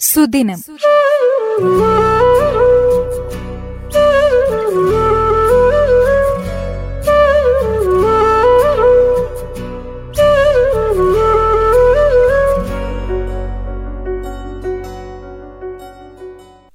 സുദിനം.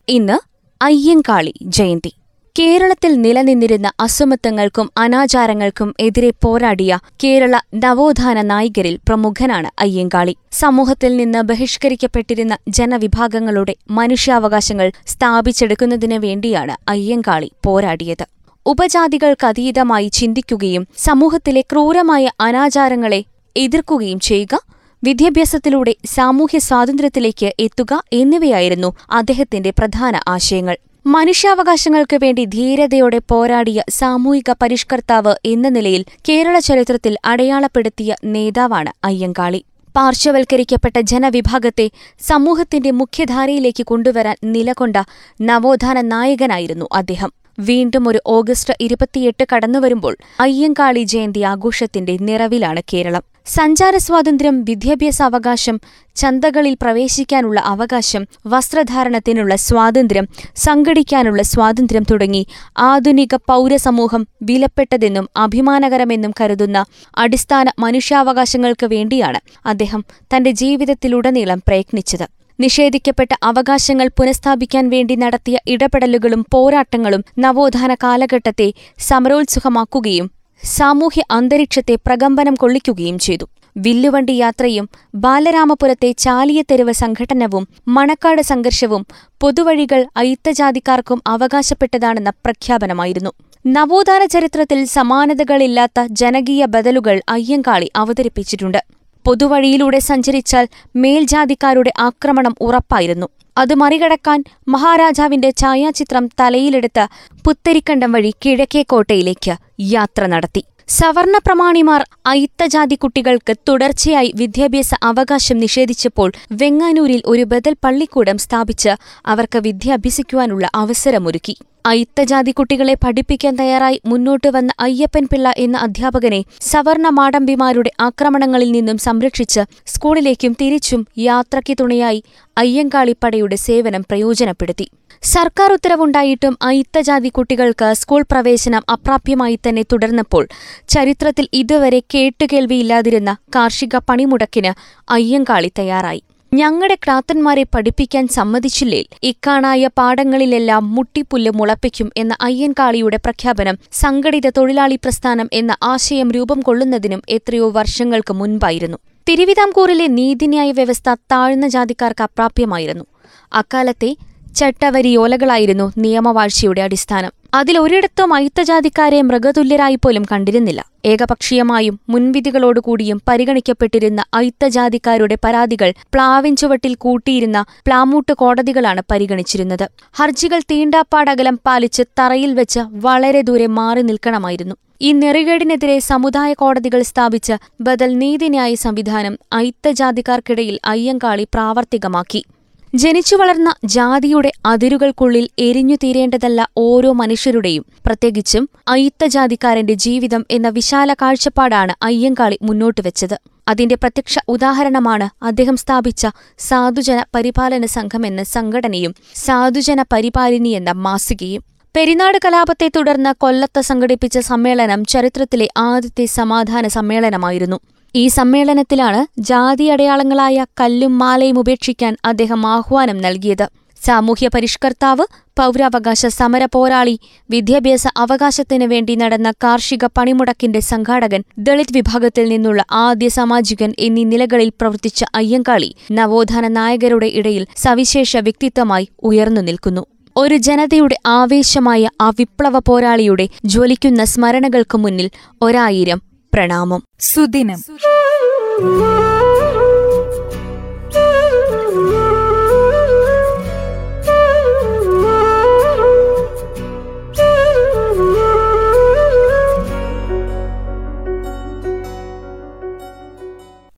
ഇന്ന് അയ്യങ്കാളി ജയന്തി. കേരളത്തിൽ നിലനിന്നിരുന്ന അസമത്വങ്ങൾക്കും അനാചാരങ്ങൾക്കും എതിരെ പോരാടിയ കേരള നവോത്ഥാന നായികരിൽ പ്രമുഖനാണ് അയ്യങ്കാളി. സമൂഹത്തിൽ നിന്ന് ബഹിഷ്കരിക്കപ്പെട്ടിരുന്ന ജനവിഭാഗങ്ങളുടെ മനുഷ്യാവകാശങ്ങൾ സ്ഥാപിച്ചെടുക്കുന്നതിനു വേണ്ടിയാണ് അയ്യങ്കാളി പോരാടിയത്. ഉപജാതികൾക്കതീതമായി ചിന്തിക്കുകയും സമൂഹത്തിലെ ക്രൂരമായ അനാചാരങ്ങളെ എതിർക്കുകയും ചെയ്യുക വിദ്യാഭ്യാസത്തിലൂടെ സാമൂഹ്യ സ്വാതന്ത്ര്യത്തിലേക്ക് എത്തുക എന്നിവയായിരുന്നു അദ്ദേഹത്തിന്റെ പ്രധാന ആശയങ്ങൾ. മനുഷ്യാവകാശങ്ങൾക്ക് വേണ്ടി ധീരതയോടെ പോരാടിയ സാമൂഹിക പരിഷ്കർത്താവ് എന്ന നിലയിൽ കേരള ചരിത്രത്തിൽ അടയാളപ്പെടുത്തിയ നേതാവാണ് അയ്യങ്കാളി. പാർശ്വവൽക്കരിക്കപ്പെട്ട ജനവിഭാഗത്തെ സമൂഹത്തിന്റെ മുഖ്യധാരയിലേക്ക് കൊണ്ടുവരാൻ നിലകൊണ്ട നവോത്ഥാന നായകനായിരുന്നു അദ്ദേഹം. വീണ്ടും ഒരു ഓഗസ്റ്റ് ഇരുപത്തിയെട്ട് കടന്നുവരുമ്പോൾ അയ്യങ്കാളി ജയന്തി ആഘോഷത്തിന്റെ നിറവിലാണ് കേരളം. സഞ്ചാര സ്വാതന്ത്ര്യം വിദ്യാഭ്യാസ അവകാശം ചന്തകളിൽ പ്രവേശിക്കാനുള്ള അവകാശം വസ്ത്രധാരണത്തിനുള്ള സ്വാതന്ത്ര്യം സംഘടിക്കാനുള്ള സ്വാതന്ത്ര്യം തുടങ്ങി ആധുനിക പൗരസമൂഹം വിലപ്പെട്ടതെന്നും അഭിമാനകരമെന്നും കരുതുന്ന അടിസ്ഥാന മനുഷ്യാവകാശങ്ങൾക്ക് വേണ്ടിയാണ് അദ്ദേഹം തന്റെ ജീവിതത്തിലുടനീളം പ്രയത്നിച്ചത്. നിഷേധിക്കപ്പെട്ട അവകാശങ്ങൾ പുനഃസ്ഥാപിക്കാൻ വേണ്ടി നടത്തിയ ഇടപെടലുകളും പോരാട്ടങ്ങളും നവോത്ഥാന കാലഘട്ടത്തെ സമരോത്സുഖമാക്കുകയും സാമൂഹ്യ അന്തരീക്ഷത്തെ പ്രകമ്പനം കൊള്ളിക്കുകയും ചെയ്തു. വില്ലുവണ്ടി യാത്രയും ബാലരാമപുരത്തെ ചാലിയത്തെരുവ് സംഘടനവും മണക്കാട് സംഘർഷവും പൊതുവഴികൾ അയിത്തജാതിക്കാർക്കും അവകാശപ്പെട്ടതാണെന്ന പ്രഖ്യാപനമായിരുന്നു. നവോത്ഥാന ചരിത്രത്തിൽ സമാനതകളില്ലാത്ത ജനകീയ ബദലുകൾ അയ്യങ്കാളി അവതരിപ്പിച്ചിട്ടുണ്ട്. പൊതുവഴിയിലൂടെ സഞ്ചരിച്ചാൽ മേൽജാതിക്കാരുടെ ആക്രമണം ഉറപ്പായിരുന്നു. അത് മറികടക്കാൻ മഹാരാജാവിന്റെ ഛായാചിത്രം തലയിലെടുത്ത് പുത്തരിക്കണ്ടം വഴി കിഴക്കേക്കോട്ടയിലേക്ക് യാത്ര നടത്തി. സവർണ പ്രമാണിമാർ അയിത്തജാതി കുട്ടികൾക്ക് തുടർച്ചയായി വിദ്യാഭ്യാസ അവകാശം നിഷേധിച്ചപ്പോൾ വെങ്ങാനൂരിൽ ഒരു ബദൽ പള്ളിക്കൂടം സ്ഥാപിച്ച് അവർക്ക് വിദ്യാഭ്യസിക്കുവാനുള്ള അവസരമൊരുക്കി. അയിത്തജാതി കുട്ടികളെ പഠിപ്പിക്കാൻ തയ്യാറായി മുന്നോട്ട് വന്ന അയ്യപ്പൻ പിള്ള എന്ന അധ്യാപകനെ സവർണ മാടമ്പിമാരുടെ ആക്രമണങ്ങളിൽ നിന്നും സംരക്ഷിച്ച് സ്കൂളിലേക്കും തിരിച്ചും യാത്രയ്ക്ക് തുണയായി അയ്യങ്കാളിപ്പടയുടെ സേവനം പ്രയോജനപ്പെടുത്തി. സർക്കാർ ഉത്തരവുണ്ടായിട്ടും അയിത്തജാതി കുട്ടികൾക്ക് സ്കൂൾ പ്രവേശനം അപ്രാപ്യമായി തന്നെ തുടർന്നപ്പോൾ ചരിത്രത്തിൽ ഇതുവരെ കേട്ടുകേൾവിയില്ലാതിരുന്ന കാർഷിക പണിമുടക്കിന് അയ്യങ്കാളി തയ്യാറായി. ഞങ്ങളുടെ ക്രാത്തന്മാരെ പഠിപ്പിക്കാൻ സമ്മതിച്ചില്ലേ? ഇക്കാണായ പാടങ്ങളിലെല്ലാം മുട്ടിപ്പുല്ല് മുളപ്പിക്കും എന്ന അയ്യൻകാളിയുടെ പ്രഖ്യാപനം സംഘടിത തൊഴിലാളി പ്രസ്ഥാനം എന്ന ആശയം രൂപം കൊള്ളുന്നതിനും എത്രയോ വർഷങ്ങൾക്ക് മുൻപായിരുന്നു. തിരുവിതാംകൂറിലെ നീതിന്യായ വ്യവസ്ഥ താഴ്ന്ന ജാതിക്കാർക്ക് അപ്രാപ്യമായിരുന്നു. അക്കാലത്തെ ചട്ടവരിയോലകളായിരുന്നു നിയമവാഴ്ചയുടെ അടിസ്ഥാനം. അതിലൊരിടത്തും അയിത്തജാതിക്കാരെ മൃഗതുല്യരായി പോലും കണ്ടിരുന്നില്ല. ഏകപക്ഷീയമായും മുൻവിധികളോടുകൂടിയും പരിഗണിക്കപ്പെട്ടിരുന്ന അയിത്തജാതിക്കാരുടെ പരാതികൾ പ്ലാവിൻ ചുവട്ടിൽ കൂട്ടിയിരുന്ന പ്ലാമൂട്ട് കോടതികളാണ് പരിഗണിച്ചിരുന്നത്. ഹർജികൾ തീണ്ടാപ്പാടകലം പാലിച്ച് തറയിൽ വെച്ച് വളരെ ദൂരെ മാറി നിൽക്കണമായിരുന്നു. ഈ നെറികേടിനെതിരെ സമുദായ കോടതികൾ സ്ഥാപിച്ച് ബദൽ നീതിന്യായ സംവിധാനം അയിത്തജാതിക്കാർക്കിടയിൽ അയ്യങ്കാളി പ്രാവർത്തികമാക്കി. ജനിച്ചു വളർന്ന ജാതിയുടെ അതിരുകൾക്കുള്ളിൽ എരിഞ്ഞു തീരേണ്ടതല്ല ഓരോ മനുഷ്യരുടെയും. പ്രത്യേകിച്ചും അയിത്തജാതിക്കാരന്റെ ജീവിതം എന്ന വിശാല കാഴ്ചപ്പാടാണ് അയ്യങ്കാളി മുന്നോട്ട് വെച്ചത്. അതിന്റെ പ്രത്യക്ഷ ഉദാഹരണമാണ് അദ്ദേഹം സ്ഥാപിച്ച സാധുജന പരിപാലന സംഘം എന്ന സംഘടനയും സാധുജന പരിപാലിനി എന്ന മാസികയും. പെരിനാട് കലാപത്തെ തുടർന്ന് കൊല്ലത്ത് സംഘടിപ്പിച്ച സമ്മേളനം ചരിത്രത്തിലെ ആദ്യത്തെ സമാധാന സമ്മേളനമായിരുന്നു. ഈ സമ്മേളനത്തിലാണ് ജാതി അടയാളങ്ങളായ കല്ലും മാലയും ഉപേക്ഷിക്കാൻ അദ്ദേഹം ആഹ്വാനം നൽകിയത്. സാമൂഹ്യ പരിഷ്കർത്താവ് പൗരാവകാശ സമര പോരാളി വിദ്യാഭ്യാസ അവകാശത്തിനു വേണ്ടി നടന്ന കാർഷിക പണിമുടക്കിന്റെ സംഘാടകൻ ദളിത് വിഭാഗത്തിൽ നിന്നുള്ള ആദ്യ സാമാജികൻ എന്നീ നിലകളിൽ പ്രവർത്തിച്ച അയ്യങ്കാളി നവോത്ഥാന നായകരുടെ ഇടയിൽ സവിശേഷ വ്യക്തിത്വമായി ഉയർന്നു നിൽക്കുന്നു. ഒരു ജനതയുടെ ആവേശമായ ആ വിപ്ലവ പോരാളിയുടെ ജ്വലിക്കുന്ന സ്മരണകൾക്കു മുന്നിൽ ഒരായിരം പ്രണാമം. സുദിനം. Música